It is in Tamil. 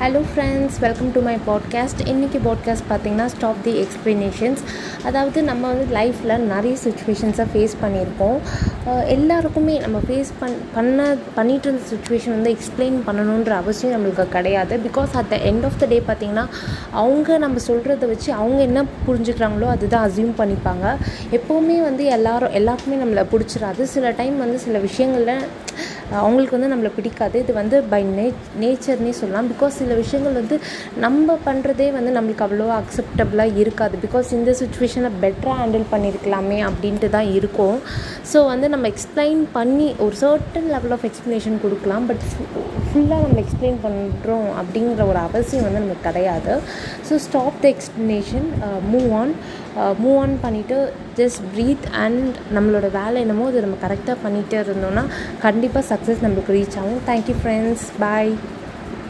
Hello friends welcome to my podcast இன்றைக்கி பாட்காஸ்ட் பார்த்திங்கன்னா ஸ்டாப் தி எக்ஸ்ப்ளனேஷன்ஸ் அதாவது நம்ம வந்து லைஃப்பில் நிறைய சுச்சுவேஷன்ஸை ஃபேஸ் பண்ணியிருப்போம் எல்லாருக்குமே நம்ம ஃபேஸ் பண் பண்ண பண்ணிட்டு இருந்த சுச்சுவேஷன் வந்து எக்ஸ்பிளைன் பண்ணணுன்ற அவசியம் நம்மளுக்கு கிடையாது. Because at the end of the day பார்த்திங்கன்னா அவங்க நம்ம சொல்கிறத வச்சு அவங்க என்ன புரிஞ்சுக்கிறாங்களோ அதுதான் அசியூம் பண்ணிப்பாங்க. எப்போவுமே வந்து எல்லாரும் எல்லாருக்குமே நம்மளை பிடிச்சிடாது சில டைம் வந்து சில விஷயங்களில் அவங்களுக்கு வந்து நம்மளை பிடிக்காது. இது வந்து பை நே நேச்சர்னே சொல்லலாம். பிகாஸ் சில விஷயங்கள் வந்து நம்ம பண்ணுறதே வந்து நம்மளுக்கு அவ்வளோ அக்செப்டபுளாக இருக்காது. பிகாஸ் இந்த சுச்சுவேஷனில் பெட்டராக ஹேண்டில் பண்ணியிருக்கலாமே அப்படின்ட்டு தான் இருக்கும். ஸோ வந்து நம்ம எக்ஸ்பிளைன் பண்ணி ஒரு சர்டன் லெவல் ஆஃப் எக்ஸ்ப்ளனேஷன் கொடுக்கலாம். பட் ஃபுல்லாக நம்ம எக்ஸ்பிளைன் பண்ணுறோம் அப்படிங்கிற ஒரு அவசியம் வந்து நமக்கு கிடையாது. So stop the explanation move on move on பண்ணிவிட்டு ஜஸ்ட் ப்ரீத் அண்ட் நம்மளோட வேலை என்னமோ அதை நம்ம கரெக்டாக பண்ணிகிட்டே இருந்தோம்னா கண்டிப்பாக சக்ஸஸ் நம்மளுக்கு ரீச் ஆகும். Thank you friends bye